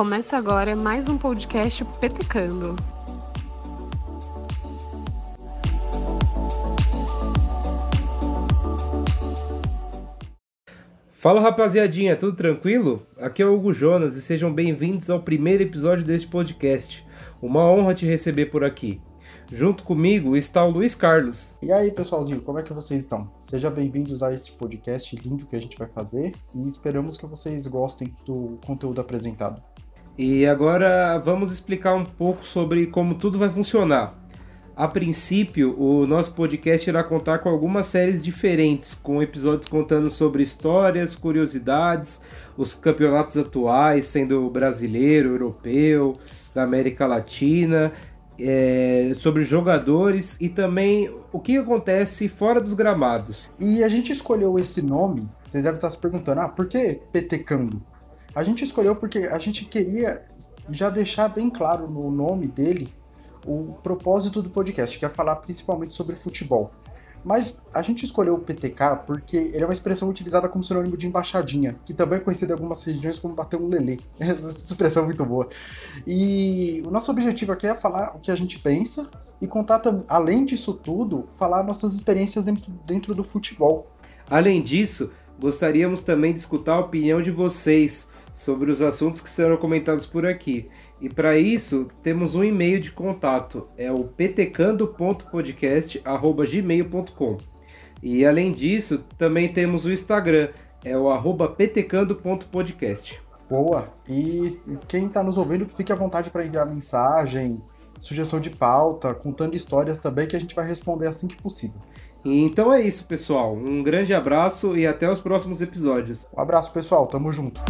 Começa agora mais um podcast Petecando. Fala rapaziadinha, tudo tranquilo? Aqui é o Hugo Jonas e sejam bem-vindos ao primeiro episódio deste podcast. Uma honra te receber por aqui. Junto comigo está o Luiz Carlos. E aí, pessoalzinho, como é que vocês estão? Sejam bem-vindos a esse podcast lindo que a gente vai fazer e esperamos que vocês gostem do conteúdo apresentado. E agora vamos explicar um pouco sobre como tudo vai funcionar. A princípio, o nosso podcast irá contar com algumas séries diferentes, com episódios contando sobre histórias, curiosidades, os campeonatos atuais, sendo brasileiro, europeu, da América Latina, é, sobre jogadores e também o que acontece fora dos gramados. E a gente escolheu esse nome, vocês devem estar se perguntando, ah, por que Petecando? A gente escolheu porque a gente queria já deixar bem claro no nome dele o propósito do podcast, que é falar principalmente sobre futebol. Mas a gente escolheu o PTK porque ele é uma expressão utilizada como sinônimo de embaixadinha, que também é conhecida em algumas regiões como bater um lelê. Essa expressão é muito boa. E o nosso objetivo aqui é falar o que a gente pensa e contar, além disso tudo, falar nossas experiências dentro, dentro do futebol. Além disso, gostaríamos também de escutar a opinião de vocês sobre os assuntos que serão comentados por aqui. E para isso, temos um e-mail de contato, é o ptecando.podcast@gmail.com. E além disso, também temos o Instagram, é o ptecando.podcast. Boa! E quem está nos ouvindo, fique à vontade para enviar mensagem, sugestão de pauta, contando histórias também, que a gente vai responder assim que possível. Então é isso, pessoal. Um grande abraço e até os próximos episódios. Um abraço, pessoal. Tamo junto.